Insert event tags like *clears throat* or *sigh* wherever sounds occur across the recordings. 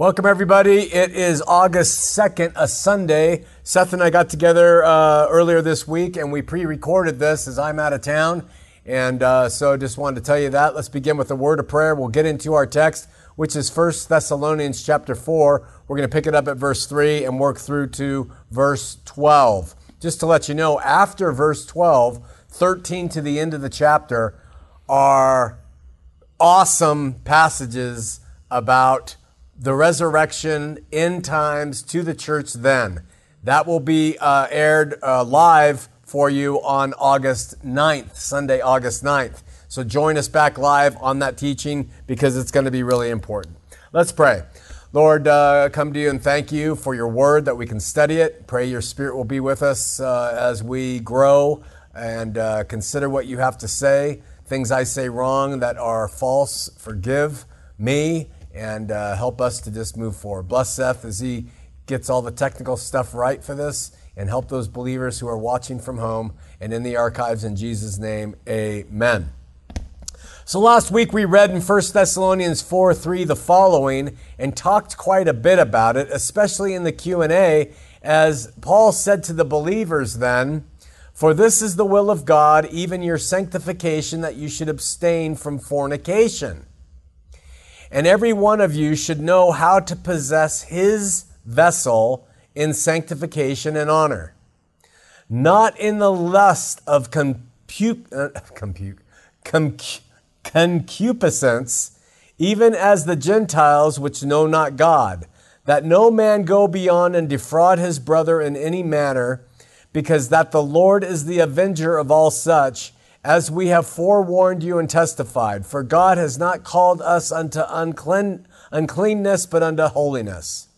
Welcome, everybody. It is August 2nd, a Sunday. Seth and I got together uh, earlier this week and we pre recorded this as I'm out of town. And uh, so just wanted to tell you that. Let's begin with a word of prayer. We'll get into our text, which is 1 Thessalonians chapter 4. We're going to pick it up at verse 3 and work through to verse 12. Just to let you know, after verse 12, 13 to the end of the chapter are awesome passages about the resurrection end times to the church then. That will be uh, aired uh, live for you on August 9th, Sunday, August 9th. So join us back live on that teaching because it's going to be really important. Let's pray. Lord, uh, come to you and thank you for your word that we can study it. Pray your spirit will be with us uh, as we grow and uh, consider what you have to say. Things I say wrong that are false, forgive me and uh, help us to just move forward. Bless Seth as he gets all the technical stuff right for this and help those believers who are watching from home and in the archives in Jesus' name. Amen. So last week we read in 1 Thessalonians 4 3 the following and talked quite a bit about it, especially in the Q&A, as Paul said to the believers then, For this is the will of God, even your sanctification, that you should abstain from fornication. And every one of you should know how to possess his vessel in sanctification and honor, not in the lust of compute, uh, compute, concupiscence, even as the Gentiles which know not God, that no man go beyond and defraud his brother in any manner, because that the Lord is the avenger of all such as we have forewarned you and testified. For God has not called us unto unclean, uncleanness, but unto holiness.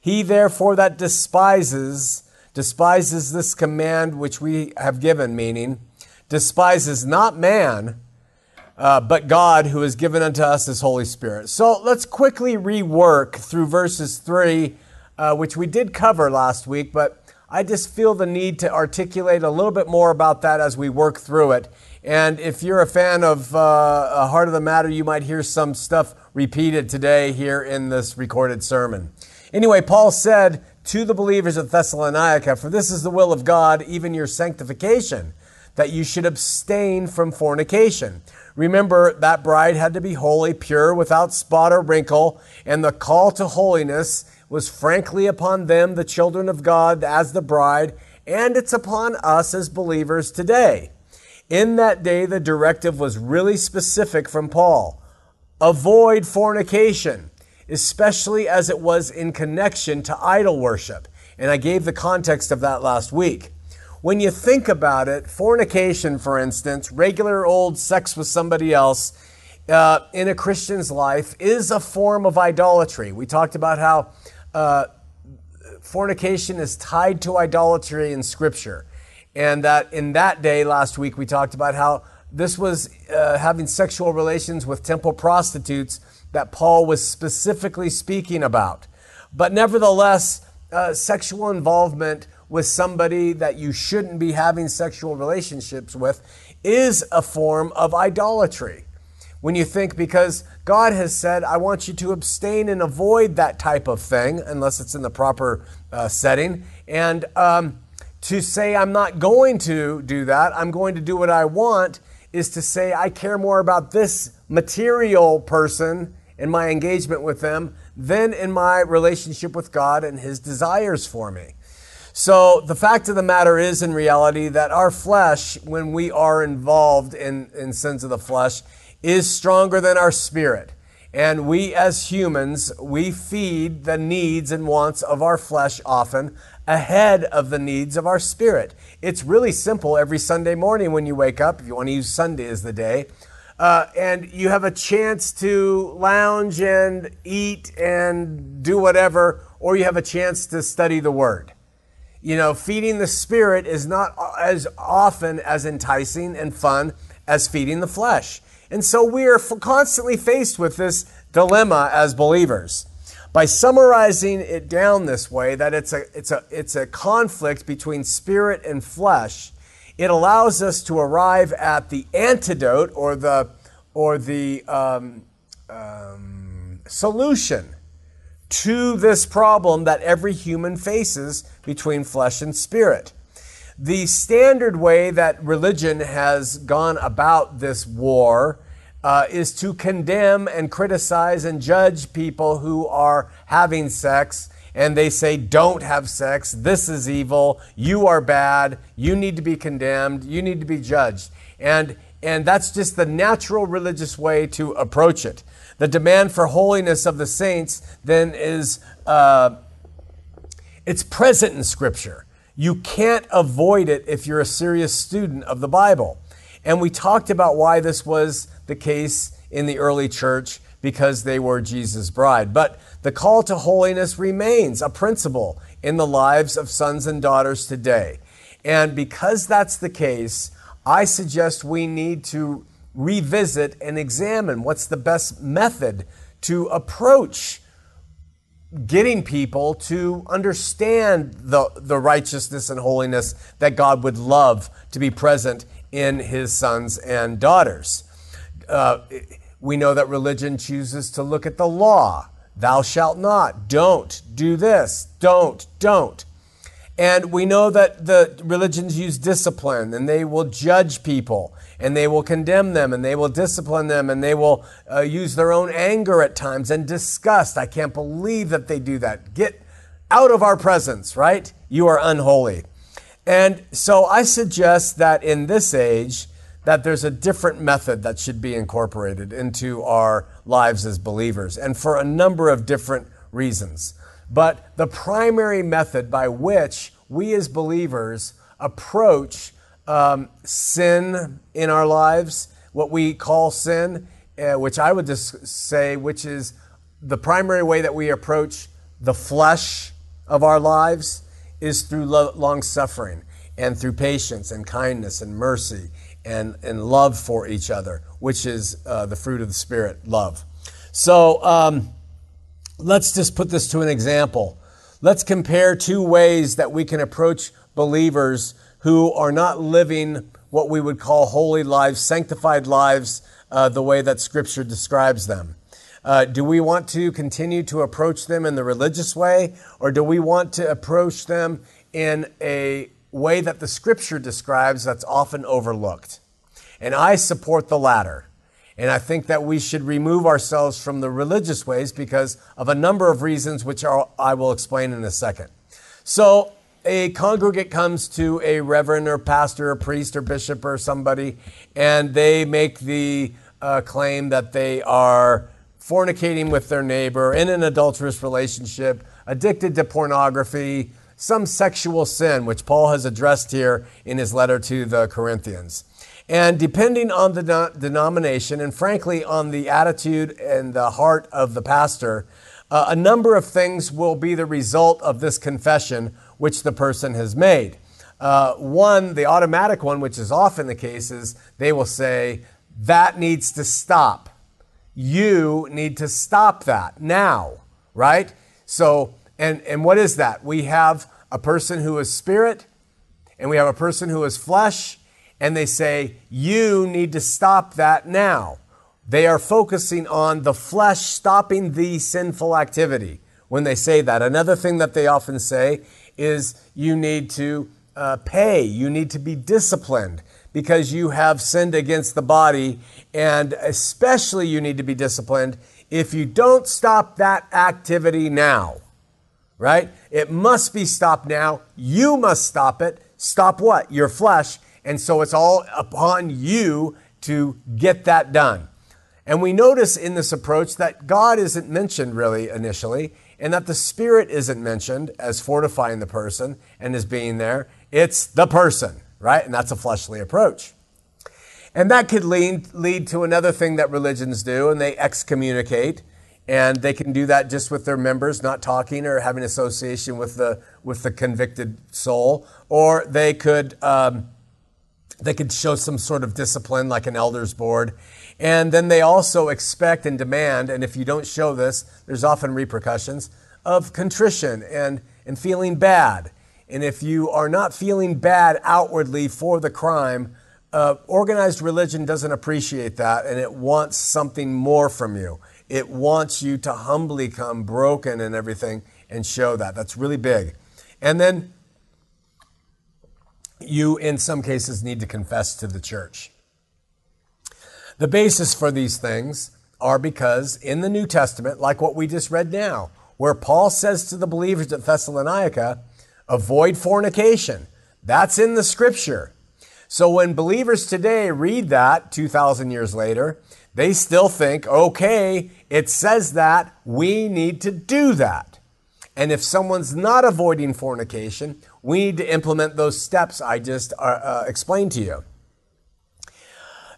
He therefore that despises, despises this command which we have given, meaning, despises not man, uh, but God who has given unto us his Holy Spirit. So let's quickly rework through verses 3, uh, which we did cover last week, but I just feel the need to articulate a little bit more about that as we work through it. And if you're a fan of uh, Heart of the Matter, you might hear some stuff repeated today here in this recorded sermon. Anyway, Paul said to the believers of Thessalonica, For this is the will of God, even your sanctification, that you should abstain from fornication. Remember, that bride had to be holy, pure, without spot or wrinkle, and the call to holiness was frankly upon them, the children of God, as the bride, and it's upon us as believers today. In that day, the directive was really specific from Paul avoid fornication, especially as it was in connection to idol worship. And I gave the context of that last week. When you think about it, fornication, for instance, regular old sex with somebody else uh, in a Christian's life, is a form of idolatry. We talked about how uh, fornication is tied to idolatry in Scripture. And that in that day, last week, we talked about how this was uh, having sexual relations with temple prostitutes that Paul was specifically speaking about. But nevertheless, uh, sexual involvement with somebody that you shouldn't be having sexual relationships with is a form of idolatry when you think because God has said, I want you to abstain and avoid that type of thing, unless it's in the proper uh, setting. And um, to say, I'm not going to do that, I'm going to do what I want, is to say, I care more about this material person and my engagement with them than in my relationship with God and His desires for me. So the fact of the matter is, in reality, that our flesh, when we are involved in, in sins of the flesh, is stronger than our spirit. And we as humans, we feed the needs and wants of our flesh often ahead of the needs of our spirit. It's really simple every Sunday morning when you wake up, if you want to use Sunday as the day, uh, and you have a chance to lounge and eat and do whatever, or you have a chance to study the Word. You know, feeding the spirit is not as often as enticing and fun as feeding the flesh. And so we are constantly faced with this dilemma as believers. By summarizing it down this way, that it's a, it's a, it's a conflict between spirit and flesh, it allows us to arrive at the antidote or the, or the um, um, solution to this problem that every human faces between flesh and spirit. The standard way that religion has gone about this war uh, is to condemn and criticize and judge people who are having sex. And they say, don't have sex. This is evil. You are bad. You need to be condemned. You need to be judged. And, and that's just the natural religious way to approach it. The demand for holiness of the saints then is uh, it's present in Scripture. You can't avoid it if you're a serious student of the Bible. And we talked about why this was the case in the early church because they were Jesus' bride. But the call to holiness remains a principle in the lives of sons and daughters today. And because that's the case, I suggest we need to revisit and examine what's the best method to approach getting people to understand the, the righteousness and holiness that God would love to be present in his sons and daughters. Uh, we know that religion chooses to look at the law. Thou shalt not, don't, do this, don't, don't. And we know that the religions use discipline and they will judge people and they will condemn them and they will discipline them and they will uh, use their own anger at times and disgust. I can't believe that they do that. Get out of our presence, right? You are unholy. And so I suggest that in this age, that there's a different method that should be incorporated into our lives as believers, and for a number of different reasons. But the primary method by which we as believers approach um, sin in our lives, what we call sin, uh, which I would just say, which is the primary way that we approach the flesh of our lives, is through lo- long suffering and through patience and kindness and mercy and, and love for each other, which is uh, the fruit of the Spirit, love. So, um, let's just put this to an example. Let's compare two ways that we can approach believers who are not living what we would call holy lives, sanctified lives, uh, the way that Scripture describes them. Uh, do we want to continue to approach them in the religious way, or do we want to approach them in a way that the Scripture describes that's often overlooked? And I support the latter. And I think that we should remove ourselves from the religious ways because of a number of reasons, which are, I will explain in a second. So, a congregate comes to a reverend or pastor or priest or bishop or somebody, and they make the uh, claim that they are fornicating with their neighbor, in an adulterous relationship, addicted to pornography, some sexual sin, which Paul has addressed here in his letter to the Corinthians. And depending on the denomination and frankly on the attitude and the heart of the pastor, uh, a number of things will be the result of this confession which the person has made. Uh, one, the automatic one, which is often the case, is they will say, that needs to stop. You need to stop that now, right? So, and, and what is that? We have a person who is spirit, and we have a person who is flesh, and they say, You need to stop that now. They are focusing on the flesh stopping the sinful activity when they say that. Another thing that they often say is, You need to uh, pay, you need to be disciplined because you have sinned against the body, and especially you need to be disciplined if you don't stop that activity now, right? It must be stopped now. You must stop it. Stop what? Your flesh and so it's all upon you to get that done. And we notice in this approach that God isn't mentioned really initially, and that the Spirit isn't mentioned as fortifying the person and as being there. It's the person, right? And that's a fleshly approach. And that could lead, lead to another thing that religions do, and they excommunicate. And they can do that just with their members, not talking or having association with the, with the convicted soul. Or they could um, they could show some sort of discipline, like an elders board. And then they also expect and demand, and if you don't show this, there's often repercussions of contrition and, and feeling bad. And if you are not feeling bad outwardly for the crime, uh, organized religion doesn't appreciate that and it wants something more from you. It wants you to humbly come broken and everything and show that. That's really big. And then you, in some cases, need to confess to the church. The basis for these things are because in the New Testament, like what we just read now, where Paul says to the believers at Thessalonica, avoid fornication. That's in the scripture. So when believers today read that 2,000 years later, they still think, okay, it says that, we need to do that. And if someone's not avoiding fornication, we need to implement those steps I just uh, uh, explained to you.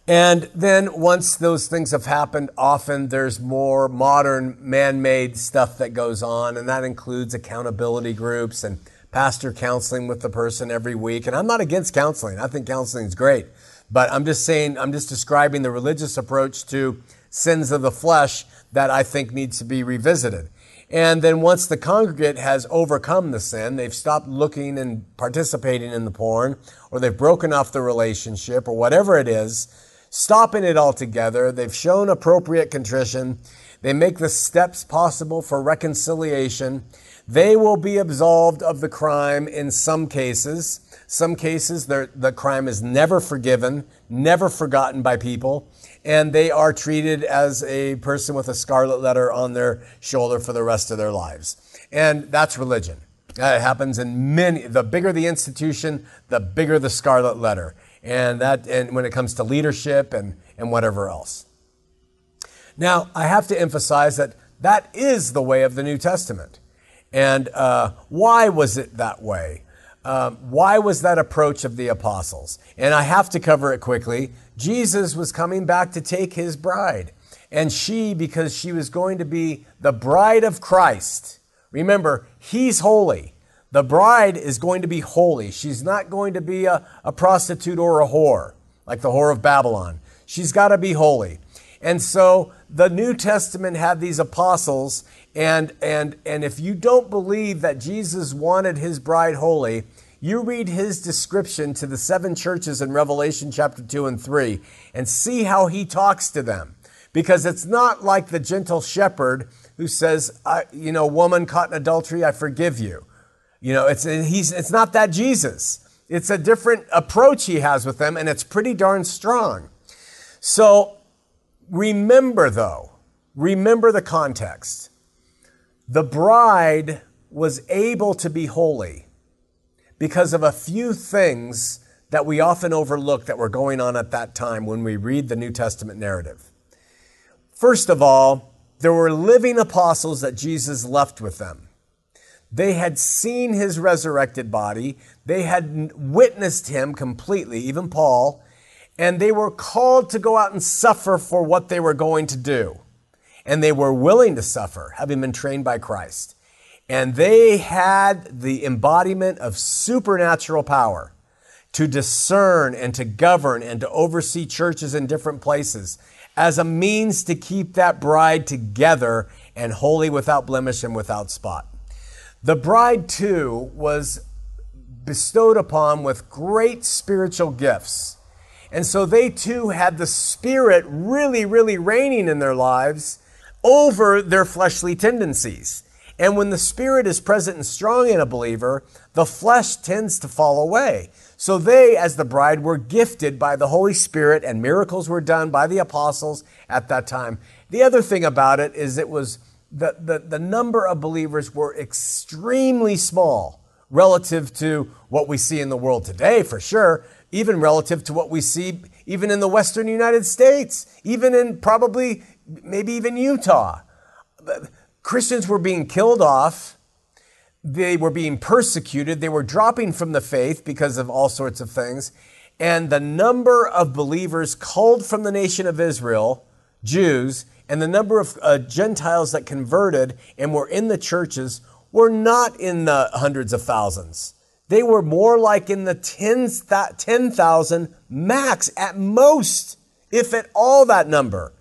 And then once those things have happened, often there's more modern man made stuff that goes on, and that includes accountability groups and pastor counseling with the person every week. And I'm not against counseling, I think counseling is great. But I'm just saying, I'm just describing the religious approach to sins of the flesh that I think needs to be revisited. And then once the congregate has overcome the sin, they've stopped looking and participating in the porn, or they've broken off the relationship, or whatever it is, stopping it altogether. They've shown appropriate contrition. They make the steps possible for reconciliation. They will be absolved of the crime in some cases. Some cases, the crime is never forgiven, never forgotten by people and they are treated as a person with a scarlet letter on their shoulder for the rest of their lives. And that's religion. That happens in many, the bigger the institution, the bigger the scarlet letter. And that, and when it comes to leadership and, and whatever else. Now, I have to emphasize that that is the way of the New Testament. And uh, why was it that way? Um, why was that approach of the apostles? And I have to cover it quickly. Jesus was coming back to take his bride. And she, because she was going to be the bride of Christ, remember, he's holy. The bride is going to be holy. She's not going to be a, a prostitute or a whore, like the whore of Babylon. She's got to be holy. And so the New Testament had these apostles, and, and, and if you don't believe that Jesus wanted his bride holy, you read his description to the seven churches in Revelation chapter 2 and 3 and see how he talks to them. Because it's not like the gentle shepherd who says, you know, woman caught in adultery, I forgive you. You know, it's, he's, it's not that Jesus. It's a different approach he has with them, and it's pretty darn strong. So remember, though, remember the context. The bride was able to be holy because of a few things that we often overlook that were going on at that time when we read the New Testament narrative. First of all, there were living apostles that Jesus left with them. They had seen his resurrected body, they had witnessed him completely, even Paul, and they were called to go out and suffer for what they were going to do. And they were willing to suffer, having been trained by Christ. And they had the embodiment of supernatural power to discern and to govern and to oversee churches in different places as a means to keep that bride together and holy without blemish and without spot. The bride, too, was bestowed upon with great spiritual gifts. And so they too had the Spirit really, really reigning in their lives over their fleshly tendencies. And when the Spirit is present and strong in a believer, the flesh tends to fall away. So they, as the bride, were gifted by the Holy Spirit, and miracles were done by the apostles at that time. The other thing about it is it was the, the, the number of believers were extremely small relative to what we see in the world today, for sure, even relative to what we see even in the Western United States, even in probably maybe even Utah. Christians were being killed off. They were being persecuted. They were dropping from the faith because of all sorts of things. And the number of believers called from the nation of Israel, Jews, and the number of uh, Gentiles that converted and were in the churches were not in the hundreds of thousands. They were more like in the 10,000 max at most, if at all that number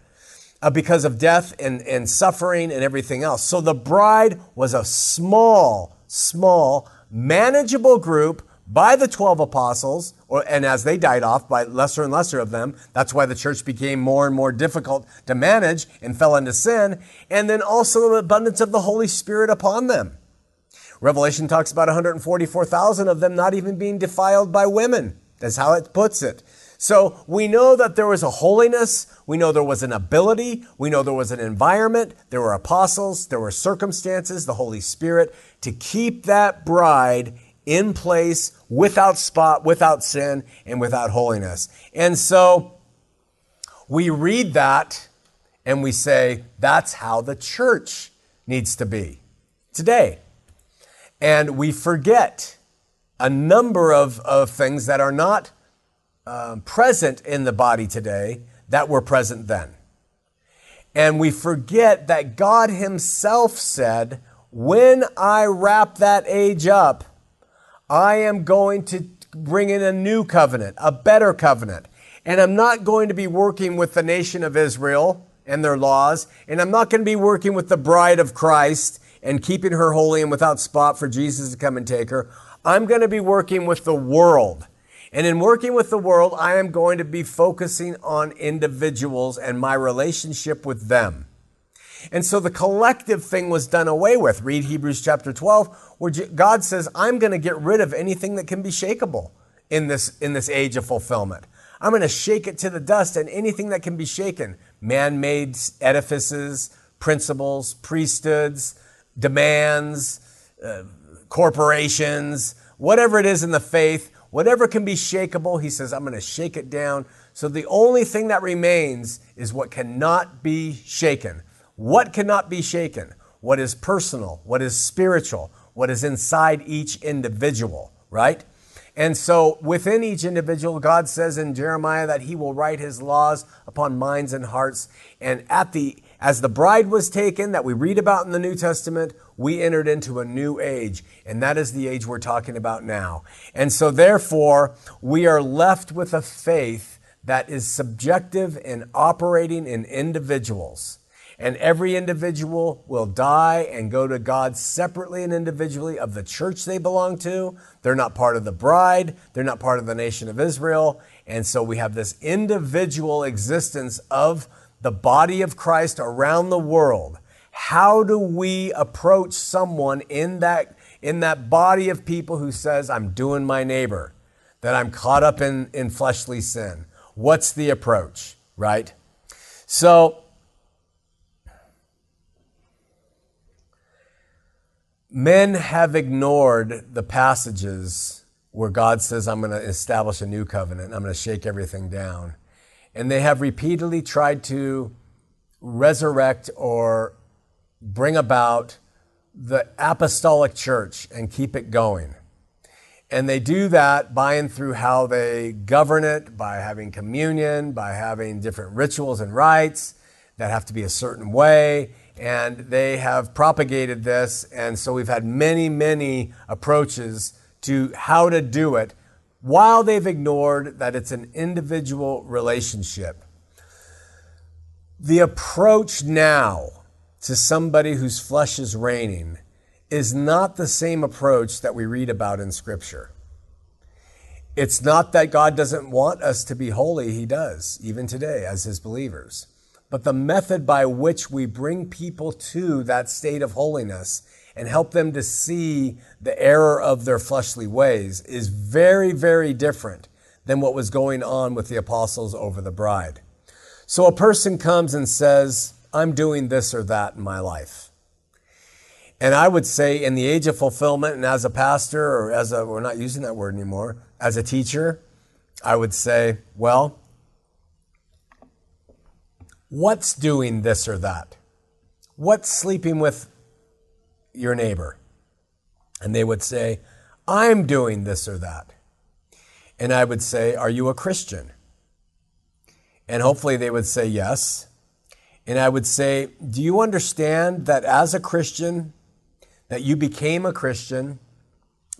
uh, because of death and, and suffering and everything else. So the bride was a small, small, manageable group, by the 12 apostles, or, and as they died off by lesser and lesser of them, that's why the church became more and more difficult to manage and fell into sin, and then also the abundance of the Holy Spirit upon them. Revelation talks about 144,000 of them not even being defiled by women. That's how it puts it. So we know that there was a holiness. We know there was an ability. We know there was an environment. There were apostles. There were circumstances, the Holy Spirit to keep that bride in place without spot, without sin, and without holiness. And so we read that and we say, that's how the church needs to be today. And we forget a number of, of things that are not um, present in the body today that were present then. And we forget that God Himself said, When I wrap that age up, I am going to bring in a new covenant, a better covenant. And I'm not going to be working with the nation of Israel and their laws, and I'm not going to be working with the bride of Christ and keeping her holy and without spot for Jesus to come and take her. I'm going to be working with the world. And in working with the world, I am going to be focusing on individuals and my relationship with them. And so the collective thing was done away with. Read Hebrews chapter 12, where God says, I'm going to get rid of anything that can be shakable in this, in this age of fulfillment. I'm going to shake it to the dust and anything that can be shaken man made edifices, principles, priesthoods, demands, uh, corporations, whatever it is in the faith, whatever can be shakable, he says, I'm going to shake it down. So the only thing that remains is what cannot be shaken. What cannot be shaken? What is personal? What is spiritual? What is inside each individual, right? And so within each individual, God says in Jeremiah that he will write his laws upon minds and hearts. And at the, as the bride was taken that we read about in the New Testament, we entered into a new age. And that is the age we're talking about now. And so therefore, we are left with a faith that is subjective and operating in individuals. And every individual will die and go to God separately and individually of the church they belong to. They're not part of the bride. They're not part of the nation of Israel. And so we have this individual existence of the body of Christ around the world. How do we approach someone in that, in that body of people who says, I'm doing my neighbor, that I'm caught up in, in fleshly sin? What's the approach, right? So, Men have ignored the passages where God says, I'm going to establish a new covenant, I'm going to shake everything down. And they have repeatedly tried to resurrect or bring about the apostolic church and keep it going. And they do that by and through how they govern it, by having communion, by having different rituals and rites that have to be a certain way and they have propagated this. And so we've had many, many approaches to how to do it while they've ignored that it's an individual relationship. The approach now to somebody whose flesh is reigning is not the same approach that we read about in Scripture. It's not that God doesn't want us to be holy, He does, even today as His believers. But the method by which we bring people to that state of holiness and help them to see the error of their fleshly ways is very, very different than what was going on with the apostles over the bride. So a person comes and says, I'm doing this or that in my life. And I would say, in the age of fulfillment, and as a pastor, or as a, we're not using that word anymore, as a teacher, I would say, well, What's doing this or that? What's sleeping with your neighbor? And they would say, I'm doing this or that. And I would say, Are you a Christian? And hopefully they would say yes. And I would say, Do you understand that as a Christian, that you became a Christian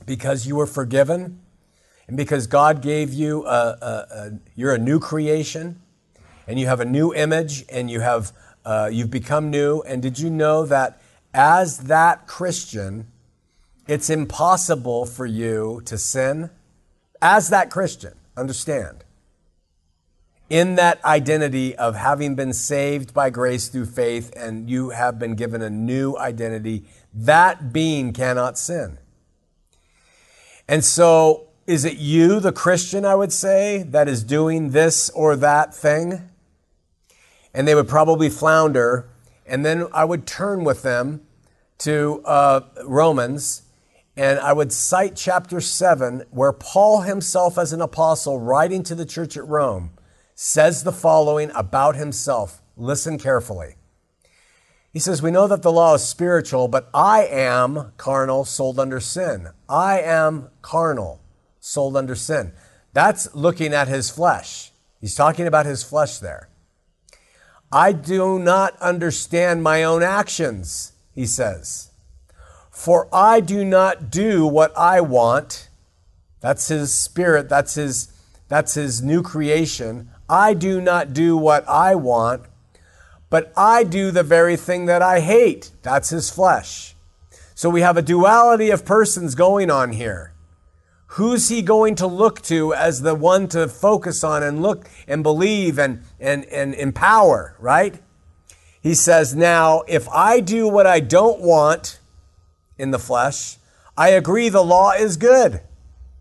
because you were forgiven and because God gave you a, a, a you're a new creation? and you have a new image and you have uh, you've become new. And did you know that as that Christian, it's impossible for you to sin as that Christian. Understand. In that identity of having been saved by grace through faith and you have been given a new identity, that being cannot sin. And so, is it you, the Christian, I would say, that is doing this or that thing? And they would probably flounder. And then I would turn with them to uh, Romans and I would cite chapter 7, where Paul himself, as an apostle, writing to the church at Rome, says the following about himself. Listen carefully. He says, We know that the law is spiritual, but I am carnal, sold under sin. I am carnal, sold under sin. That's looking at his flesh. He's talking about his flesh there. I do not understand my own actions, he says. For I do not do what I want. That's his spirit, that's his, that's his new creation. I do not do what I want, but I do the very thing that I hate. That's his flesh. So we have a duality of persons going on here. Who's he going to look to as the one to focus on and look and believe and, and, and empower, right? He says, Now, if I do what I don't want, in the flesh. I agree the law is good.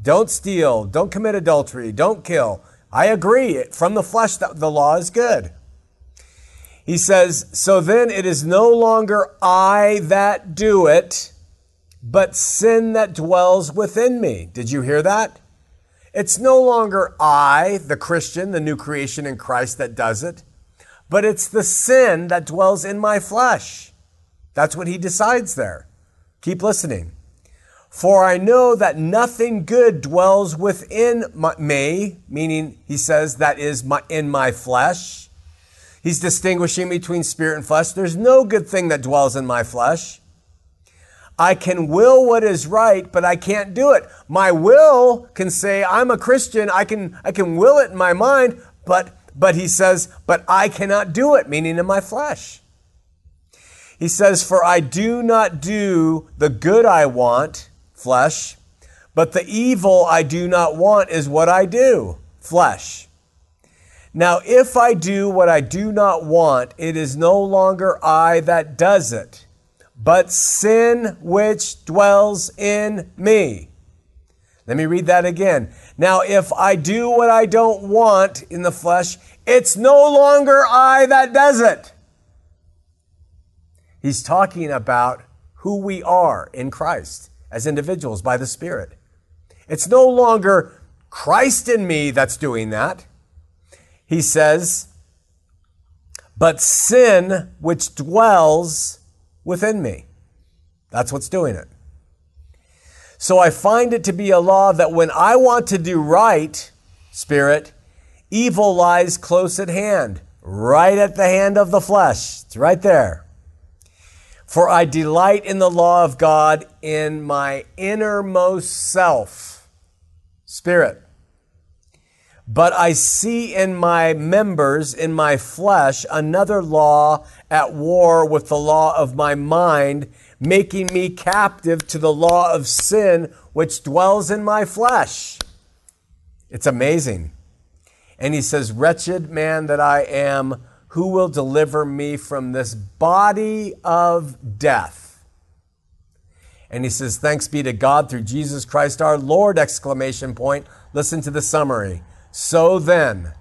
Don't steal, don't commit adultery, don't kill. I agree from the flesh the law is good. He says, So then it is no longer I that do it, but sin that dwells within me. Did you hear that? It's no longer I, the Christian, the new creation in Christ, that does it, but it's the sin that dwells in my flesh. That's what he decides there. Keep listening. For I know that nothing good dwells within my, me, meaning he says that is my, in my flesh. He's distinguishing between spirit and flesh. There's no good thing that dwells in my flesh. I can will what is right, but I can't do it. My will can say I'm a Christian. I can I can will it in my mind, but but he says, but I cannot do it, meaning in my flesh. He says, For I do not do the good I want, flesh, but the evil I do not want is what I do, flesh. Now, if I do what I do not want, it is no longer I that does it, but sin which dwells in me. Let me read that again. Now, if I do what I don't want in the flesh, it's no longer I that does it He's talking about who we are in Christ as individuals by the Spirit. It's no longer Christ in me that's doing that. He says, but sin which dwells within me. That's what's doing it. So I find it to be a law that when I want to do right, Spirit, evil lies close at hand, right at the hand of the flesh. It's right there. For I delight in the law of God in my innermost self, spirit. But I see in my members, in my flesh, another law at war with the law of my mind, making me captive to the law of sin which dwells in my flesh. It's amazing. And he says, Wretched man that I am, who will deliver me from this body of death? And he says, Thanks be to God through Jesus Christ our Lord! Exclamation point. Listen to the summary. So then,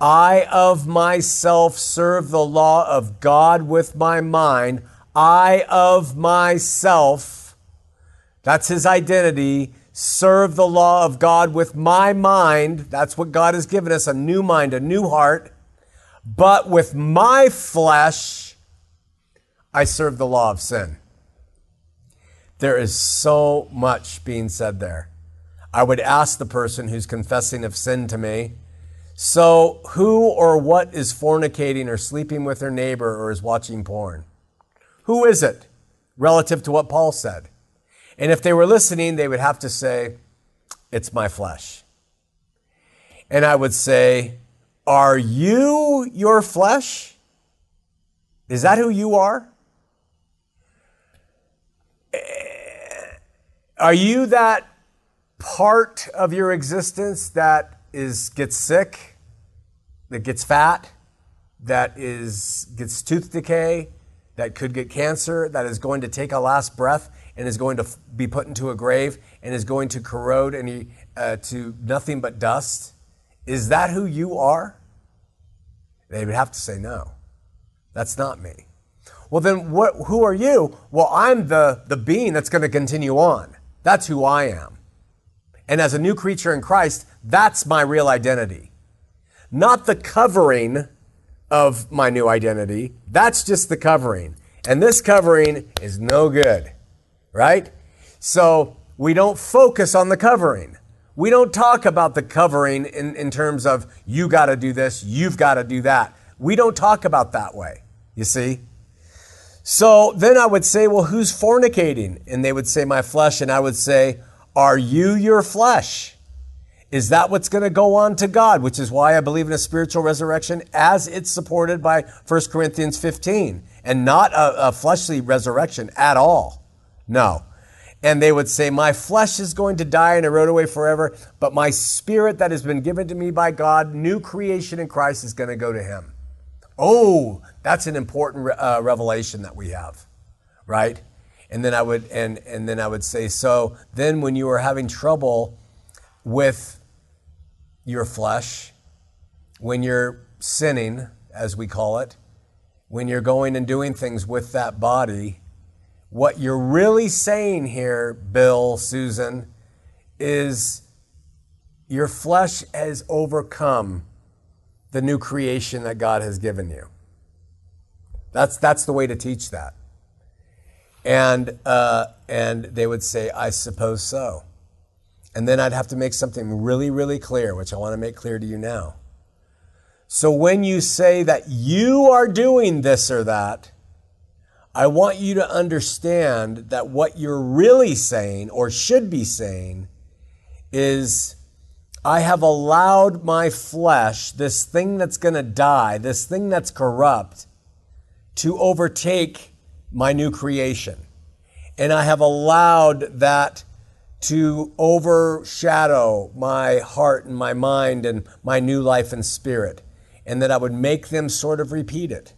I of myself serve the law of God with my mind. I of myself, that's his identity, serve the law of God with my mind. That's what God has given us a new mind, a new heart. But with my flesh, I serve the law of sin. There is so much being said there. I would ask the person who's confessing of sin to me, so who or what is fornicating or sleeping with their neighbor or is watching porn? Who is it relative to what Paul said? And if they were listening, they would have to say, It's my flesh. And I would say, are you your flesh? Is that who you are? Are you that part of your existence that is gets sick, that gets fat, that is gets tooth decay, that could get cancer, that is going to take a last breath and is going to be put into a grave and is going to corrode any uh, to nothing but dust? Is that who you are? They would have to say no. That's not me. Well, then what, who are you? Well, I'm the, the being that's going to continue on. That's who I am. And as a new creature in Christ, that's my real identity. Not the covering of my new identity. That's just the covering. And this covering is no good, right? So we don't focus on the covering. We don't talk about the covering in, in terms of you got to do this, you've got to do that. We don't talk about that way, you see? So then I would say, well, who's fornicating? And they would say, my flesh. And I would say, are you your flesh? Is that what's going to go on to God? Which is why I believe in a spiritual resurrection as it's supported by 1 Corinthians 15 and not a, a fleshly resurrection at all. No. And they would say, My flesh is going to die and erode away forever, but my spirit that has been given to me by God, new creation in Christ, is going to go to him. Oh, that's an important uh, revelation that we have, right? And then I would and and then I would say so. Then when you are having trouble with your flesh, when you're sinning, as we call it, when you're going and doing things with that body, what you're really saying here, Bill, Susan, is your flesh has overcome the new creation that God has given you. That's, that's the way to teach that. And, uh, and they would say, I suppose so. And then I'd have to make something really, really clear, which I want to make clear to you now. So when you say that you are doing this or that, I want you to understand that what you're really saying or should be saying is I have allowed my flesh, this thing that's going to die, this thing that's corrupt, to overtake my new creation. And I have allowed that to overshadow my heart and my mind and my new life and spirit. And that I would make them sort of repeat it.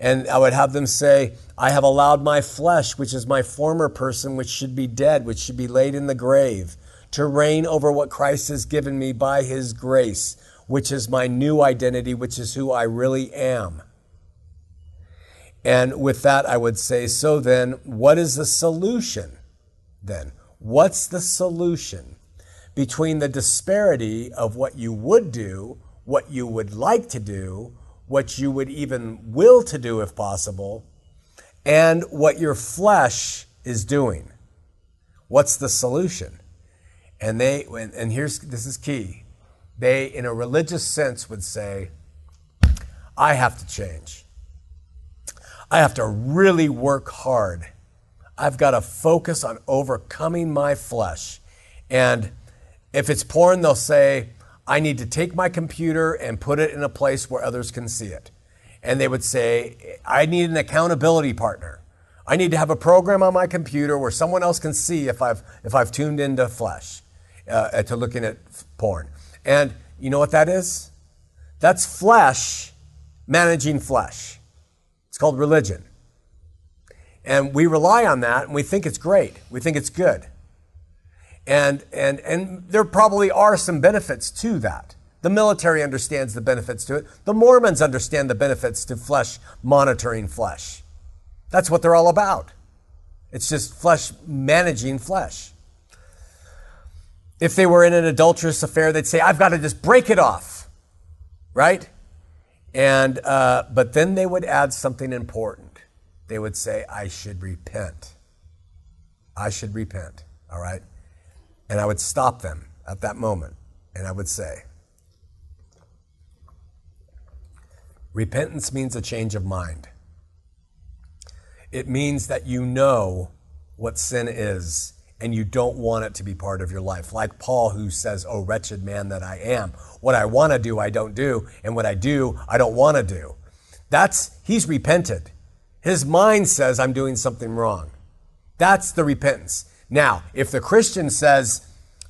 And I would have them say, I have allowed my flesh, which is my former person, which should be dead, which should be laid in the grave to reign over what Christ has given me by his grace, which is my new identity, which is who I really am. And with that, I would say, so then, what is the solution then? What's the solution between the disparity of what you would do, what you would like to do, what you would even will to do if possible, and what your flesh is doing? What's the solution? And they, and here's, this is key. They, in a religious sense, would say, I have to change. I have to really work hard. I've got to focus on overcoming my flesh. And if it's porn, they'll say, I need to take my computer and put it in a place where others can see it. And they would say, I need an accountability partner. I need to have a program on my computer where someone else can see if I've, if I've tuned into flesh uh, to looking at porn. And you know what that is? That's flesh managing flesh. It's called religion. And we rely on that and we think it's great. We think it's good. And, and, and there probably are some benefits to that. The military understands the benefits to it. The Mormons understand the benefits to flesh monitoring flesh. That's what they're all about. It's just flesh managing flesh. If they were in an adulterous affair, they'd say, I've got to just break it off, right? And, uh, but then they would add something important. They would say, I should repent. I should repent, all right? And I would stop them at that moment and I would say, Repentance means a change of mind. It means that you know what sin is and you don't want it to be part of your life. Like Paul, who says, Oh, wretched man that I am. What I want to do, I don't do. And what I do, I don't want to do. That's, he's repented. His mind says, I'm doing something wrong. That's the repentance. Now, if the Christian says,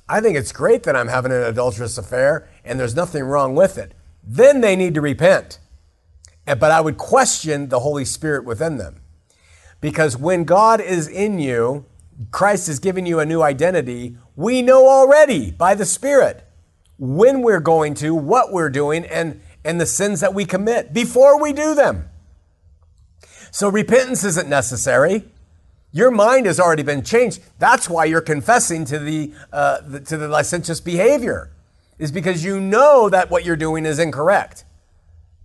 I think it's great that I'm having an adulterous affair and there's nothing wrong with it, then they need to repent. But I would question the Holy Spirit within them. Because when God is in you, Christ is giving you a new identity, we know already by the Spirit when we're going to, what we're doing, and, and the sins that we commit before we do them. So repentance isn't necessary. Your mind has already been changed. That's why you're confessing to the, uh, the, to the licentious behavior, is because you know that what you're doing is incorrect.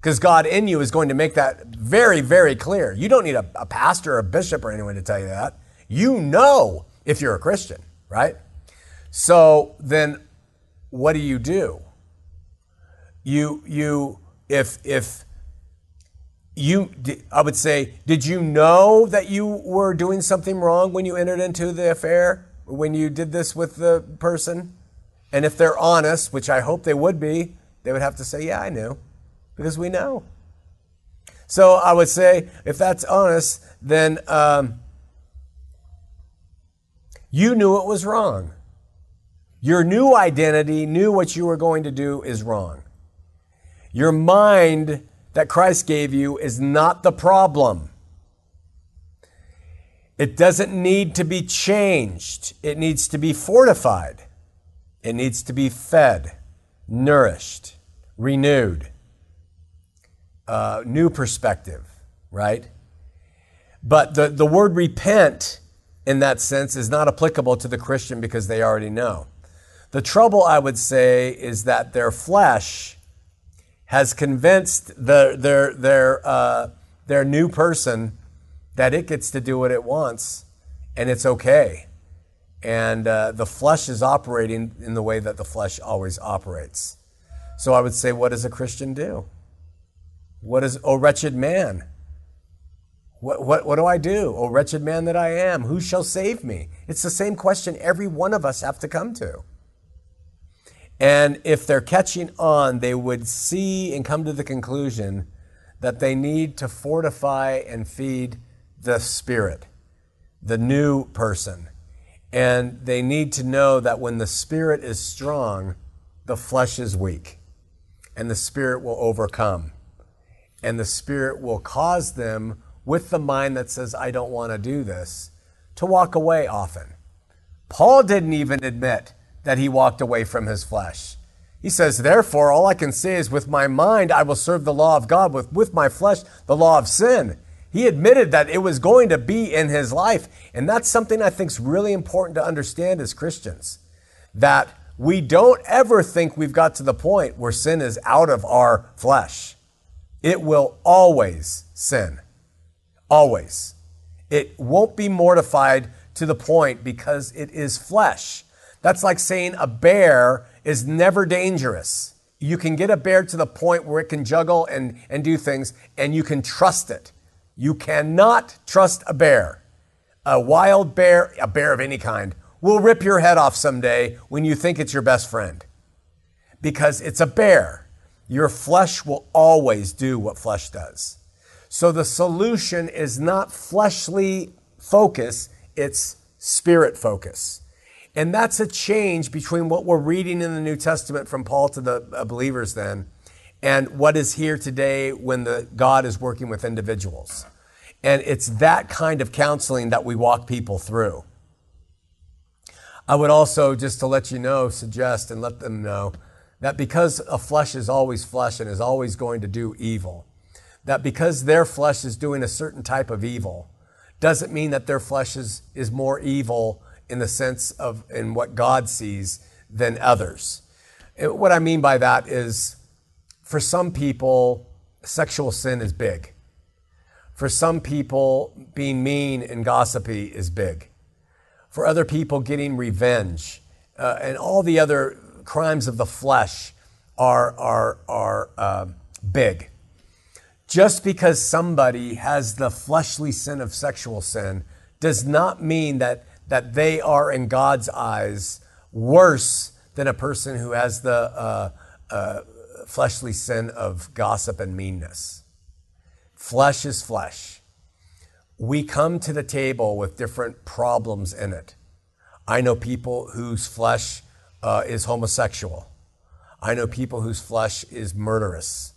Because God in you is going to make that very, very clear. You don't need a, a pastor or a bishop or anyone to tell you that. You know if you're a Christian, right? So then what do you do? You, you, if, if you, I would say, did you know that you were doing something wrong when you entered into the affair, when you did this with the person? And if they're honest, which I hope they would be, they would have to say, yeah, I knew, because we know. So I would say, if that's honest, then um, you knew it was wrong. Your new identity knew what you were going to do is wrong. Your mind that Christ gave you is not the problem. It doesn't need to be changed, it needs to be fortified. It needs to be fed, nourished, renewed. Uh, new perspective, right? But the, the word repent in that sense is not applicable to the Christian because they already know. The trouble, I would say, is that their flesh has convinced the, their, their, uh, their new person that it gets to do what it wants and it's okay. And uh, the flesh is operating in the way that the flesh always operates. So I would say, what does a Christian do? What is, oh, wretched man? What, what, what do I do? Oh, wretched man that I am, who shall save me? It's the same question every one of us have to come to. And if they're catching on, they would see and come to the conclusion that they need to fortify and feed the spirit, the new person. And they need to know that when the spirit is strong, the flesh is weak, and the spirit will overcome. And the spirit will cause them, with the mind that says, I don't want to do this, to walk away often. Paul didn't even admit that he walked away from his flesh. He says, Therefore, all I can say is, with my mind I will serve the law of God, with, with my flesh, the law of sin. He admitted that it was going to be in his life. And that's something I think is really important to understand as Christians. That we don't ever think we've got to the point where sin is out of our flesh. It will always sin. Always. It won't be mortified to the point because it is flesh. That's like saying a bear is never dangerous. You can get a bear to the point where it can juggle and, and do things, and you can trust it. You cannot trust a bear. A wild bear, a bear of any kind, will rip your head off someday when you think it's your best friend. Because it's a bear. Your flesh will always do what flesh does. So the solution is not fleshly focus, it's spirit focus. And that's a change between what we're reading in the New Testament from Paul to the uh, believers then and what is here today when the God is working with individuals. And it's that kind of counseling that we walk people through. I would also, just to let you know, suggest and let them know that because a flesh is always flesh and is always going to do evil, that because their flesh is doing a certain type of evil, doesn't mean that their flesh is, is more evil in the sense of in what God sees than others. What I mean by that is for some people, sexual sin is big. For some people, being mean and gossipy is big. For other people, getting revenge uh, and all the other crimes of the flesh are, are, are uh, big. Just because somebody has the fleshly sin of sexual sin does not mean that that they are in God's eyes worse than a person who has the uh, uh, fleshly sin of gossip and meanness. Flesh is flesh. We come to the table with different problems in it. I know people whose flesh uh, is homosexual. I know people whose flesh is murderous.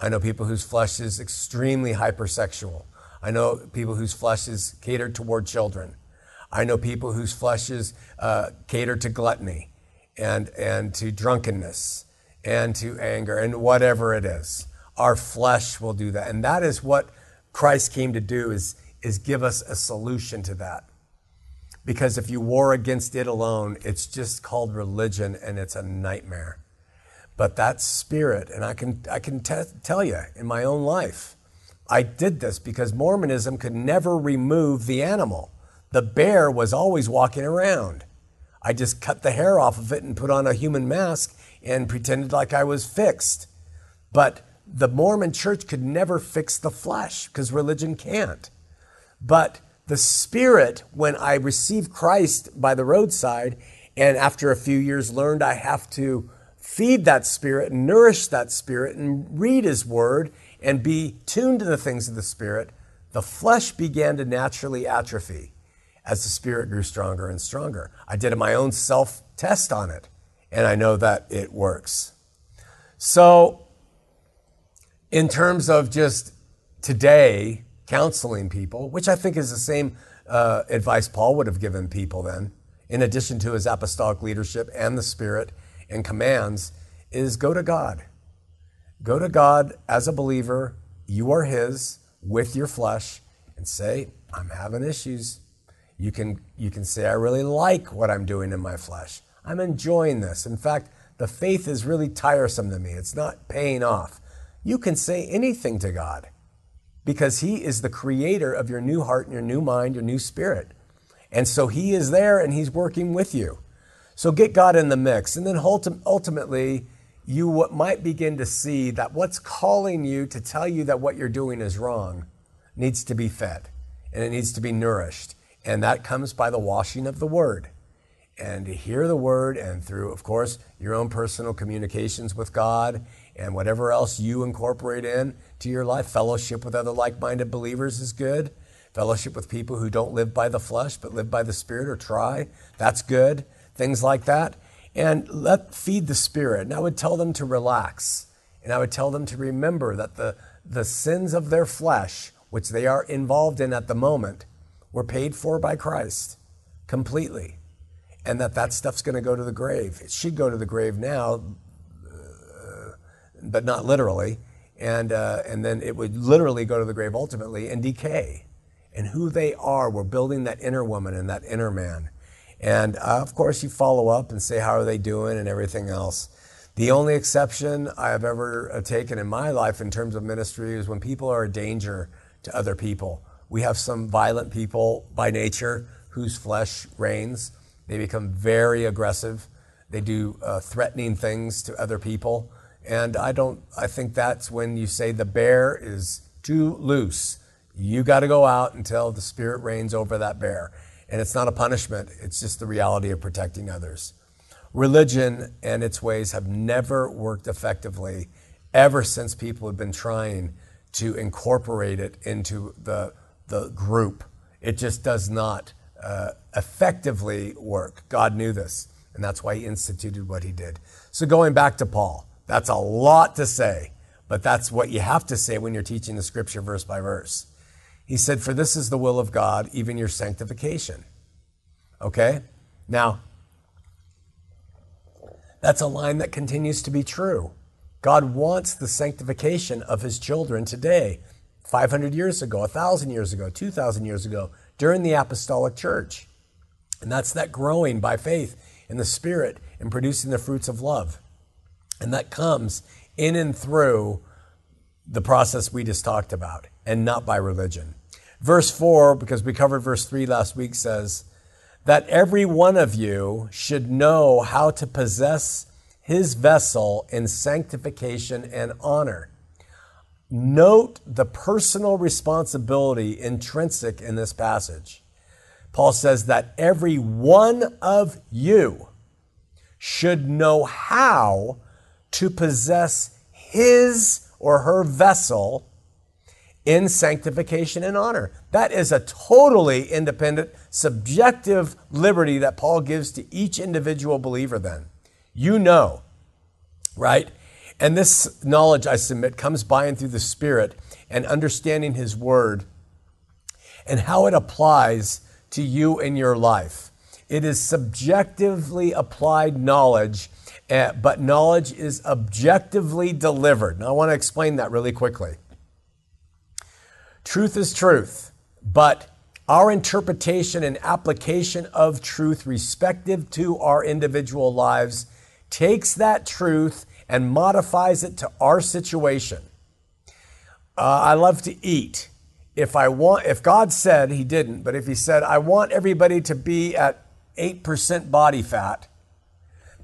I know people whose flesh is extremely hypersexual. I know people whose flesh is catered toward children. I know people whose flesh is uh, catered to gluttony and, and to drunkenness and to anger and whatever it is. Our flesh will do that. And that is what Christ came to do is, is give us a solution to that. Because if you war against it alone, it's just called religion and it's a nightmare. But that spirit, and I can, I can t- tell you in my own life, I did this because Mormonism could never remove the animal. The bear was always walking around. I just cut the hair off of it and put on a human mask and pretended like I was fixed. But the Mormon church could never fix the flesh because religion can't. But the spirit, when I received Christ by the roadside, and after a few years learned I have to feed that spirit, and nourish that spirit, and read his word and be tuned to the things of the spirit, the flesh began to naturally atrophy as the spirit grew stronger and stronger. I did my own self test on it, and I know that it works. So, in terms of just today counseling people, which I think is the same uh, advice Paul would have given people then, in addition to his apostolic leadership and the Spirit and commands, is go to God. Go to God as a believer. You are His with your flesh and say, I'm having issues. You can, you can say, I really like what I'm doing in my flesh. I'm enjoying this. In fact, the faith is really tiresome to me. It's not paying off. You can say anything to God because He is the creator of your new heart and your new mind, your new spirit. And so He is there and He's working with you. So get God in the mix. And then ultimately, you might begin to see that what's calling you to tell you that what you're doing is wrong needs to be fed and it needs to be nourished. And that comes by the washing of the word. And to hear the word, and through, of course, your own personal communications with God and whatever else you incorporate in to your life. Fellowship with other like minded believers is good. Fellowship with people who don't live by the flesh but live by the Spirit or try, that's good. Things like that and let feed the spirit. And I would tell them to relax. And I would tell them to remember that the, the sins of their flesh, which they are involved in at the moment, were paid for by Christ completely. And that that stuff's going to go to the grave. It should go to the grave now, uh, but not literally. And, uh, and then it would literally go to the grave ultimately and decay. And who they are, we're building that inner woman and that inner man. And uh, of course, you follow up and say, How are they doing and everything else. The only exception I have ever uh, taken in my life in terms of ministry is when people are a danger to other people. We have some violent people by nature whose flesh reigns. They become very aggressive. They do uh, threatening things to other people. And I don't, I think that's when you say the bear is too loose. You got to go out until the spirit reigns over that bear. And it's not a punishment, it's just the reality of protecting others. Religion and its ways have never worked effectively ever since people have been trying to incorporate it into the, the group. It just does not uh, effectively work. God knew this, and that's why he instituted what he did. So, going back to Paul, that's a lot to say, but that's what you have to say when you're teaching the scripture verse by verse. He said, For this is the will of God, even your sanctification. Okay? Now, that's a line that continues to be true. God wants the sanctification of his children today, 500 years ago, 1,000 years ago, 2,000 years ago, during the apostolic church. And that's that growing by faith in the Spirit and producing the fruits of love. And that comes in and through the process we just talked about and not by religion. Verse 4, because we covered verse 3 last week, says that every one of you should know how to possess his vessel in sanctification and honor. Note the personal responsibility intrinsic in this passage. Paul says that every one of you should know how to possess his or her vessel in sanctification and honor. That is a totally independent, subjective liberty that Paul gives to each individual believer, then. You know, right? And this knowledge, I submit, comes by and through the Spirit and understanding His Word and how it applies to you in your life. It is subjectively applied knowledge, eh, but knowledge is objectively delivered. Now, I want to explain that really quickly. Truth is truth, but our interpretation and application of truth, respective to our individual lives, takes that truth and modifies it to our situation. Uh, I love to eat. If I want, if God said He didn't, but if He said I want everybody to be at eight percent body fat,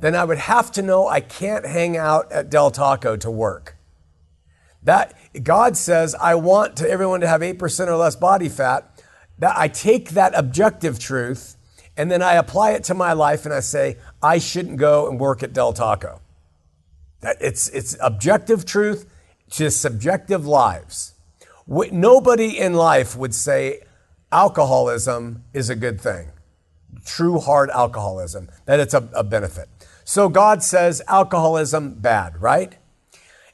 then I would have to know I can't hang out at Del Taco to work. That God says, I want to everyone to have 8% or less body fat. That I take that objective truth and then I apply it to my life and I say, I shouldn't go and work at Del Taco. It's, it's objective truth to subjective lives. Nobody in life would say alcoholism is a good thing. True hard alcoholism, that it's a, a benefit. So God says alcoholism bad, right?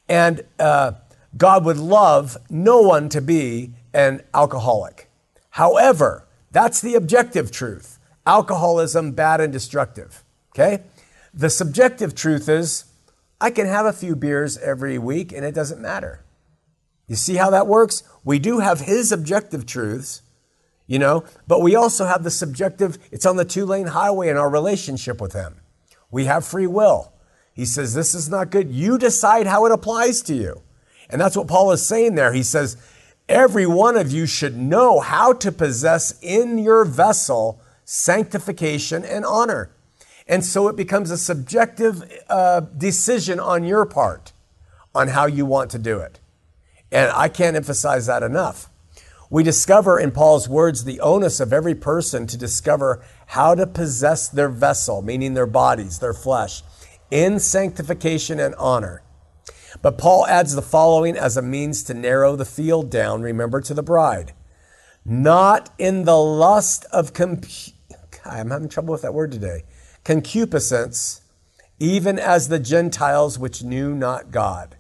And uh, God would love no one to be an alcoholic. However, that's the objective truth. Alcoholism, bad and destructive. Okay? The subjective truth is I can have a few beers every week and it doesn't matter. You see how that works? We do have his objective truths, you know, but we also have the subjective, it's on the two lane highway in our relationship with him. We have free will. He says, This is not good. You decide how it applies to you. And that's what Paul is saying there. He says, Every one of you should know how to possess in your vessel sanctification and honor. And so it becomes a subjective uh, decision on your part on how you want to do it. And I can't emphasize that enough. We discover in Paul's words the onus of every person to discover how to possess their vessel, meaning their bodies, their flesh, in sanctification and honor. But Paul adds the following as a means to narrow the field down, remember, to the bride. Not in the lust of, comp- I'm having trouble with that word today, concupiscence, even as the Gentiles which knew not God.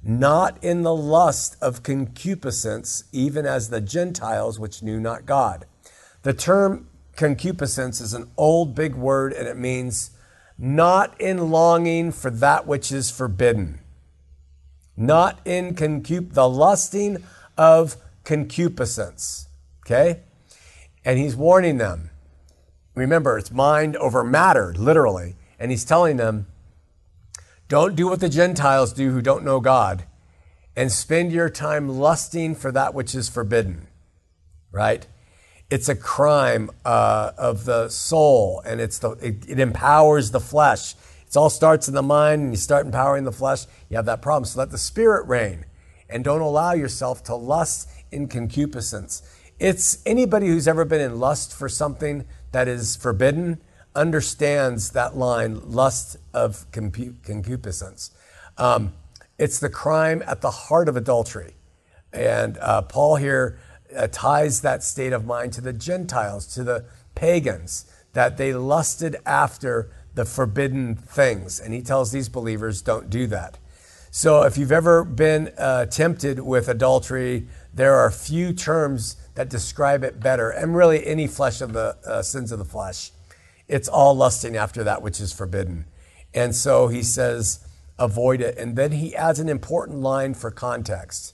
Not in the lust of concupiscence, even as the Gentiles which knew not God. The term concupiscence is an old big word and it means not in longing for that which is forbidden not in concup the lusting of concupiscence. Okay? And he's warning them. Remember, it's mind over matter, literally. And he's telling them, don't do what the Gentiles do who don't know God and spend your time lusting for that which is forbidden, right? It's a crime uh, of the soul and it's the, it, it empowers the flesh. It all starts in the mind and you start empowering the flesh, you have that problem. So let the spirit reign and don't allow yourself to lust in concupiscence. It's anybody who's ever been in lust for something that is forbidden understands that line lust of concupiscence. Um, it's the crime at the heart of adultery. And uh, Paul here uh, ties that state of mind to the Gentiles, to the pagans, that they lusted after the forbidden things. And he tells these believers, don't do that. So if you've ever been uh, tempted with adultery, there are few terms that describe it better. And really, any flesh of the uh, sins of the flesh, it's all lusting after that which is forbidden. And so he says, avoid it. And then he adds an important line for context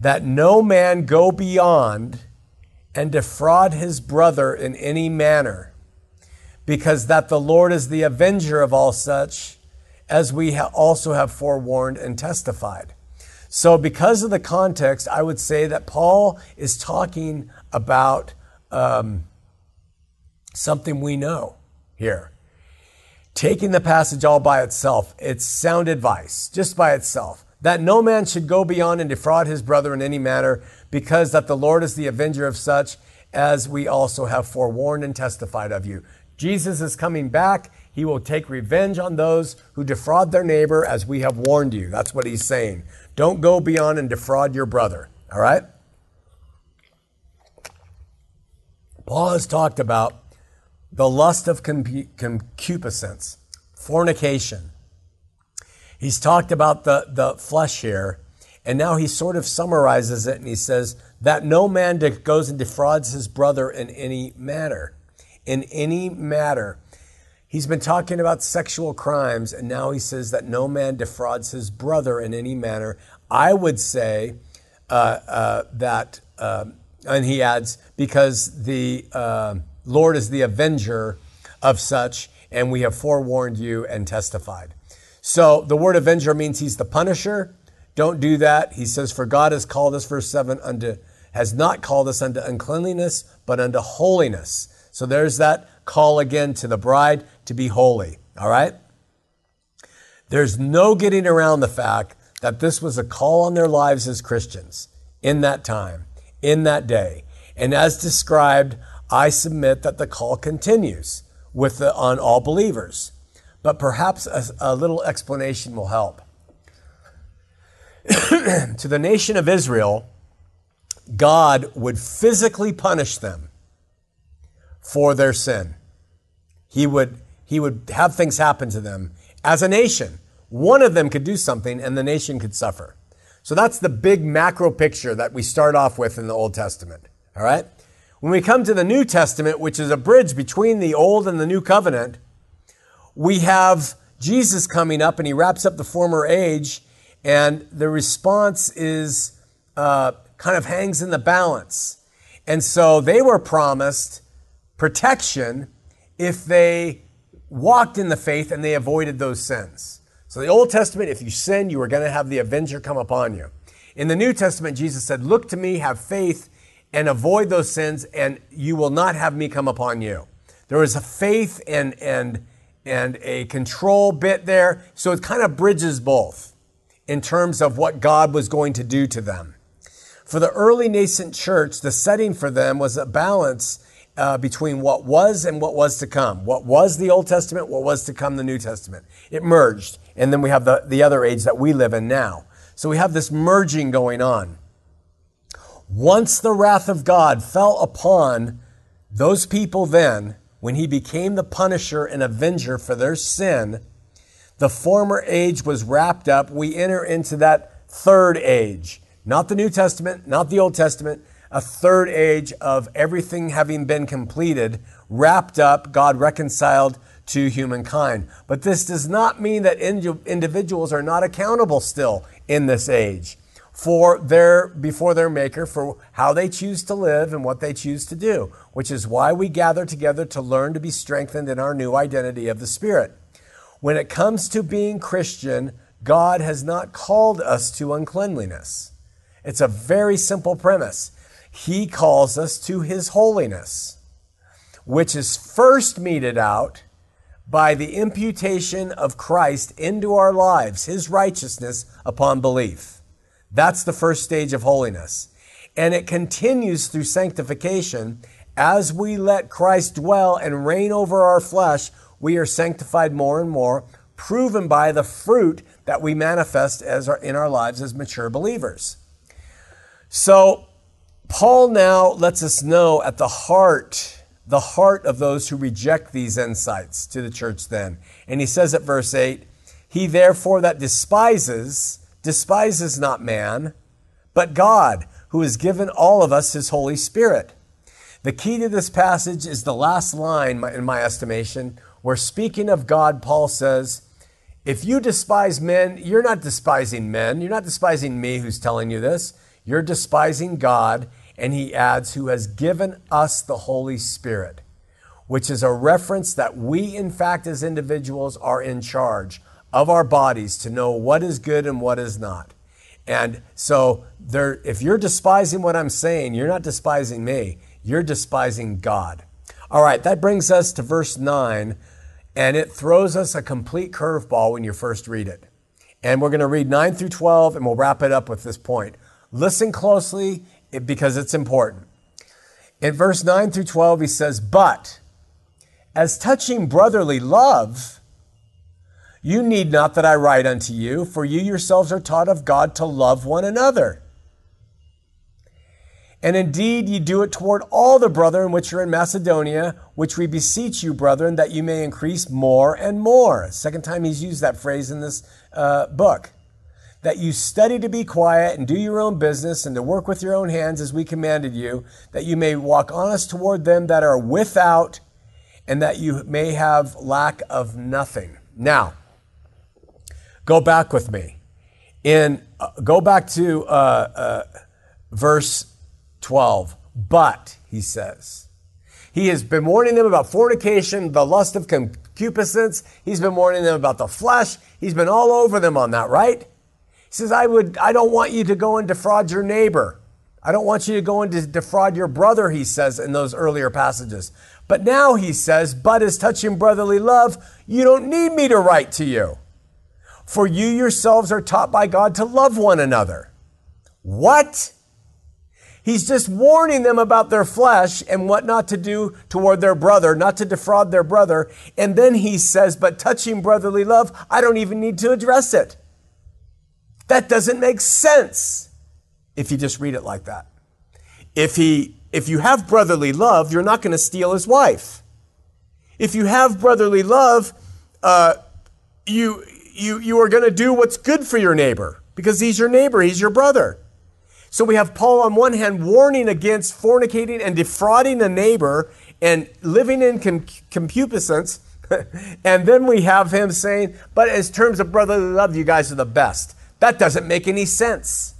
that no man go beyond and defraud his brother in any manner because that the Lord is the avenger of all such, as we ha- also have forewarned and testified. So, because of the context, I would say that Paul is talking about um, something we know here. Taking the passage all by itself, it's sound advice, just by itself, that no man should go beyond and defraud his brother in any manner, because that the Lord is the avenger of such, as we also have forewarned and testified of you. Jesus is coming back. He will take revenge on those who defraud their neighbor, as we have warned you. That's what he's saying. Don't go beyond and defraud your brother. All right? Paul has talked about the lust of concupiscence, fornication. He's talked about the, the flesh here, and now he sort of summarizes it and he says, That no man goes and defrauds his brother in any matter. In any matter. He's been talking about sexual crimes, and now he says that no man defrauds his brother in any manner. I would say uh, uh, that, uh, and he adds, because the uh, Lord is the avenger of such, and we have forewarned you and testified. So the word avenger means he's the punisher. Don't do that. He says, For God has called us, verse 7, unto has not called us unto uncleanliness, but unto holiness. So there's that call again to the bride to be holy. All right? There's no getting around the fact that this was a call on their lives as Christians in that time, in that day. And as described, I submit that the call continues with the, on all believers. But perhaps a, a little explanation will help. *clears throat* to the nation of Israel, God would physically punish them for their sin. He would, he would have things happen to them as a nation. One of them could do something and the nation could suffer. So that's the big macro picture that we start off with in the Old Testament. All right? When we come to the New Testament, which is a bridge between the Old and the New Covenant, we have Jesus coming up and he wraps up the former age, and the response is uh, kind of hangs in the balance. And so they were promised protection if they walked in the faith and they avoided those sins. So the Old Testament, if you sin, you are going to have the avenger come upon you. In the New Testament, Jesus said, Look to me, have faith, and avoid those sins, and you will not have me come upon you. There was a faith and, and, and a control bit there. So it kind of bridges both in terms of what God was going to do to them. For the early nascent church, the setting for them was a balance uh, between what was and what was to come. What was the Old Testament, what was to come the New Testament. It merged. And then we have the, the other age that we live in now. So we have this merging going on. Once the wrath of God fell upon those people, then, when he became the punisher and avenger for their sin, the former age was wrapped up. We enter into that third age not the New Testament, not the Old Testament, a third age of everything having been completed, wrapped up, God reconciled to humankind. But this does not mean that individuals are not accountable still in this age for their before their maker for how they choose to live and what they choose to do, which is why we gather together to learn to be strengthened in our new identity of the Spirit. When it comes to being Christian, God has not called us to uncleanliness. It's a very simple premise. He calls us to his holiness, which is first meted out by the imputation of Christ into our lives, his righteousness upon belief. That's the first stage of holiness. And it continues through sanctification. As we let Christ dwell and reign over our flesh, we are sanctified more and more, proven by the fruit that we manifest as our, in our lives as mature believers. So, Paul now lets us know at the heart, the heart of those who reject these insights to the church then. And he says at verse 8, He therefore that despises, despises not man, but God, who has given all of us his Holy Spirit. The key to this passage is the last line, in my estimation, where speaking of God, Paul says, If you despise men, you're not despising men. You're not despising me who's telling you this. You're despising God. And he adds, who has given us the Holy Spirit, which is a reference that we, in fact, as individuals, are in charge of our bodies to know what is good and what is not. And so, there, if you're despising what I'm saying, you're not despising me, you're despising God. All right, that brings us to verse 9, and it throws us a complete curveball when you first read it. And we're going to read 9 through 12, and we'll wrap it up with this point. Listen closely because it's important. In verse 9 through 12, he says, But as touching brotherly love, you need not that I write unto you, for you yourselves are taught of God to love one another. And indeed, ye do it toward all the brethren which are in Macedonia, which we beseech you, brethren, that you may increase more and more. Second time he's used that phrase in this uh, book. That you study to be quiet and do your own business and to work with your own hands as we commanded you, that you may walk honest toward them that are without, and that you may have lack of nothing. Now, go back with me. In uh, go back to uh, uh verse 12. But, he says, he has been warning them about fornication, the lust of concupiscence. He's been warning them about the flesh. He's been all over them on that, right? He says, I would, I don't want you to go and defraud your neighbor. I don't want you to go and defraud your brother, he says in those earlier passages. But now he says, but as touching brotherly love, you don't need me to write to you. For you yourselves are taught by God to love one another. What? He's just warning them about their flesh and what not to do toward their brother, not to defraud their brother. And then he says, but touching brotherly love, I don't even need to address it. That doesn't make sense if you just read it like that. If he, if you have brotherly love, you're not going to steal his wife. If you have brotherly love, uh, you, you, you are going to do what's good for your neighbor because he's your neighbor, he's your brother. So we have Paul on one hand warning against fornicating and defrauding a neighbor and living in concupiscence. *laughs* and then we have him saying, but as terms of brotherly love, you guys are the best. That doesn't make any sense.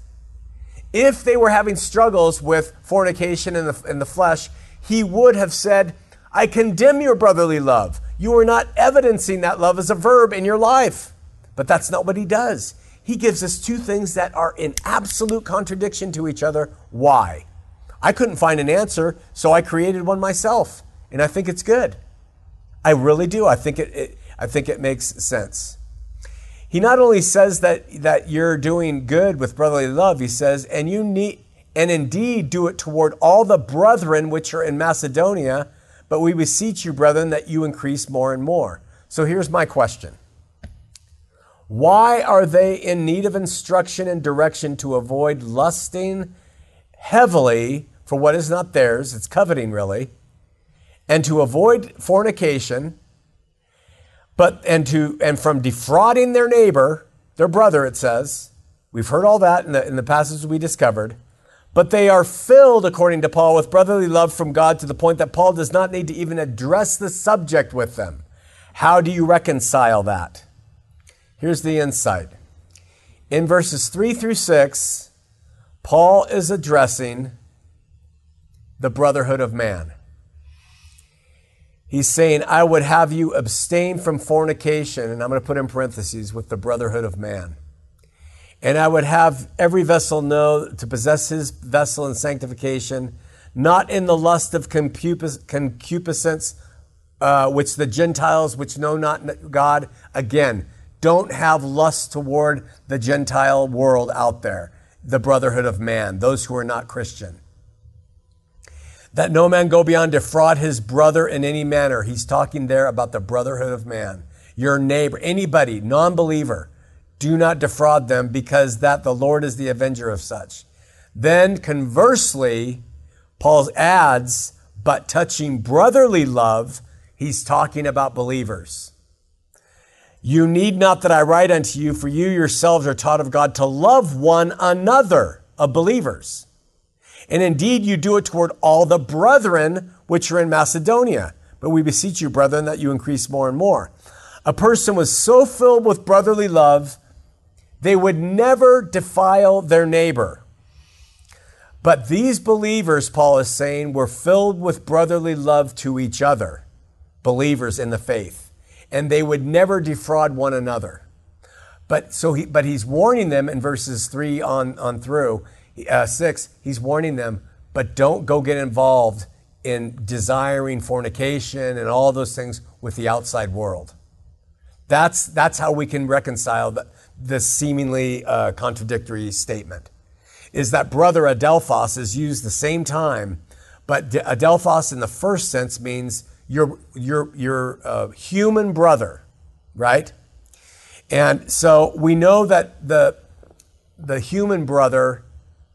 If they were having struggles with fornication in the, in the flesh, he would have said, I condemn your brotherly love. You are not evidencing that love as a verb in your life. But that's not what he does he gives us two things that are in absolute contradiction to each other. Why? I couldn't find an answer, so I created one myself, and I think it's good. I really do. I think it, it I think it makes sense. He not only says that that you're doing good with brotherly love, he says, and you need and indeed do it toward all the brethren which are in Macedonia, but we beseech you, brethren, that you increase more and more. So here's my question. Why are they in need of instruction and direction to avoid lusting heavily for what is not theirs? It's coveting, really. And to avoid fornication, but and to and from defrauding their neighbor, their brother, it says. We've heard all that in the, in the passages we discovered. But they are filled, according to Paul, with brotherly love from God to the point that Paul does not need to even address the subject with them. How do you reconcile that? Here's the insight. In verses 3 through 6, Paul is addressing the brotherhood of man. He's saying, I would have you abstain from fornication, and I'm going to put in parentheses with the brotherhood of man. And I would have every vessel know to possess his vessel in sanctification, not in the lust of concupiscence, uh, which the Gentiles, which know not God, again, don't have lust toward the Gentile world out there, the brotherhood of man, those who are not Christian. That no man go beyond defraud his brother in any manner. He's talking there about the brotherhood of man. Your neighbor, anybody, non believer, do not defraud them because that the Lord is the avenger of such. Then conversely, Paul adds, but touching brotherly love, he's talking about believers. You need not that I write unto you, for you yourselves are taught of God to love one another of believers. And indeed, you do it toward all the brethren which are in Macedonia. But we beseech you, brethren, that you increase more and more. A person was so filled with brotherly love, they would never defile their neighbor. But these believers, Paul is saying, were filled with brotherly love to each other, believers in the faith and they would never defraud one another. But so he, but he's warning them in verses three on on through uh, six. He's warning them, but don't go get involved in desiring fornication and all those things with the outside world. That's that's how we can reconcile the, seemingly uh, contradictory statement. Is that brother adelphos is used the same time, but adelphos in the first sense means your, your, your uh, human brother, right? And so we know that the, the human brother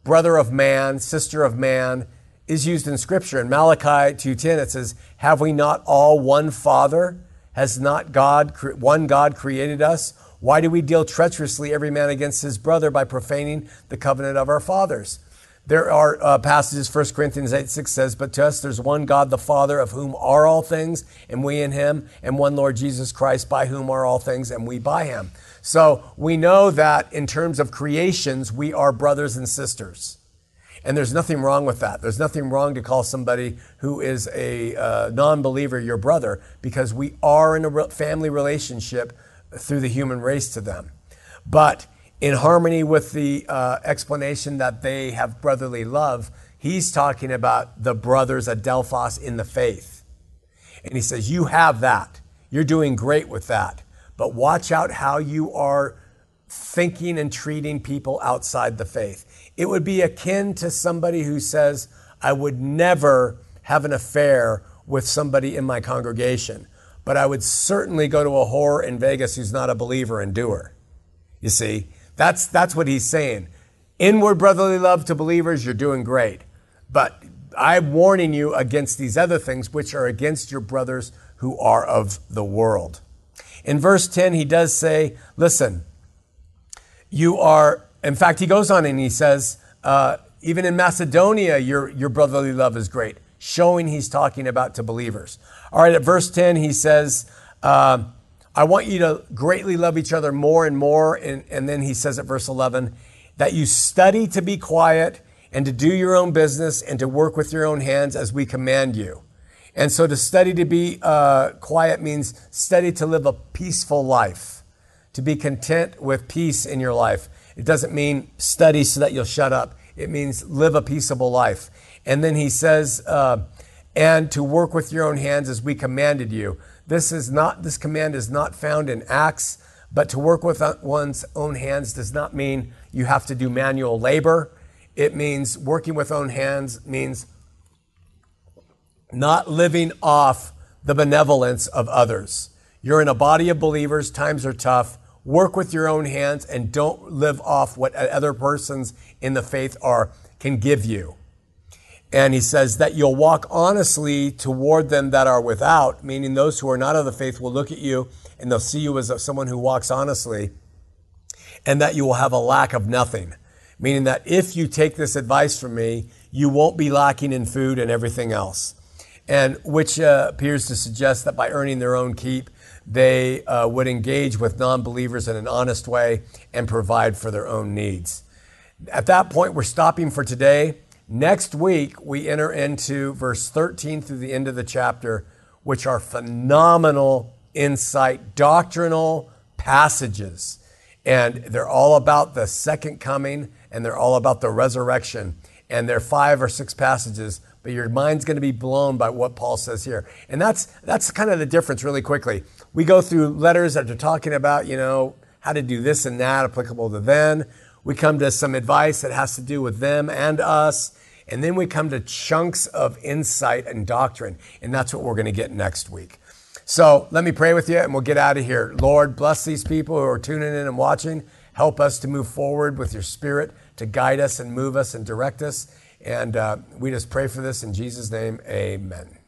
brother of man, sister of man, is used in Scripture. In Malachi 2.10, it says, Have we not all one Father? Has not God, one God created us? Why do we deal treacherously every man against his brother by profaning the covenant of our fathers? There are uh, passages, 1 Corinthians 8 6 says, But to us there's one God the Father, of whom are all things, and we in him, and one Lord Jesus Christ, by whom are all things, and we by him. So we know that in terms of creations, we are brothers and sisters. And there's nothing wrong with that. There's nothing wrong to call somebody who is a uh, non believer your brother because we are in a family relationship through the human race to them. But in harmony with the uh, explanation that they have brotherly love, he's talking about the brothers Adelphos in the faith. And he says, You have that. You're doing great with that. But watch out how you are thinking and treating people outside the faith. It would be akin to somebody who says, I would never have an affair with somebody in my congregation, but I would certainly go to a whore in Vegas who's not a believer and do her. You see, that's, that's what he's saying. Inward brotherly love to believers, you're doing great. But I'm warning you against these other things which are against your brothers who are of the world. In verse 10, he does say, Listen, you are in fact, he goes on and he says, uh, even in Macedonia, your, your brotherly love is great, showing he's talking about to believers. All right, at verse 10, he says, uh, I want you to greatly love each other more and more. And, and then he says at verse 11, that you study to be quiet and to do your own business and to work with your own hands as we command you. And so to study to be uh, quiet means study to live a peaceful life, to be content with peace in your life. It doesn't mean study so that you'll shut up. It means live a peaceable life. And then he says, uh, and to work with your own hands as we commanded you. This is not, this command is not found in Acts, but to work with one's own hands does not mean you have to do manual labor. It means working with own hands means not living off the benevolence of others. You're in a body of believers, times are tough work with your own hands and don't live off what other persons in the faith are can give you. And he says that you'll walk honestly toward them that are without, meaning those who are not of the faith will look at you and they'll see you as someone who walks honestly, and that you will have a lack of nothing. Meaning that if you take this advice from me, you won't be lacking in food and everything else. And which uh, appears to suggest that by earning their own keep, they uh, would engage with non believers in an honest way and provide for their own needs. At that point, we're stopping for today. Next week, we enter into verse 13 through the end of the chapter, which are phenomenal insight, doctrinal passages. And they're all about the second coming and they're all about the resurrection. And they're five or six passages but your mind's going to be blown by what Paul says here. And that's that's kind of the difference really quickly. We go through letters that are talking about, you know, how to do this and that applicable to then. We come to some advice that has to do with them and us. And then we come to chunks of insight and doctrine. And that's what we're going to get next week. So let me pray with you and we'll get out of here. Lord, bless these people who are tuning in and watching. Help us to move forward with your spirit to guide us and move us and direct us. And uh, we just pray for this in Jesus' name. Amen.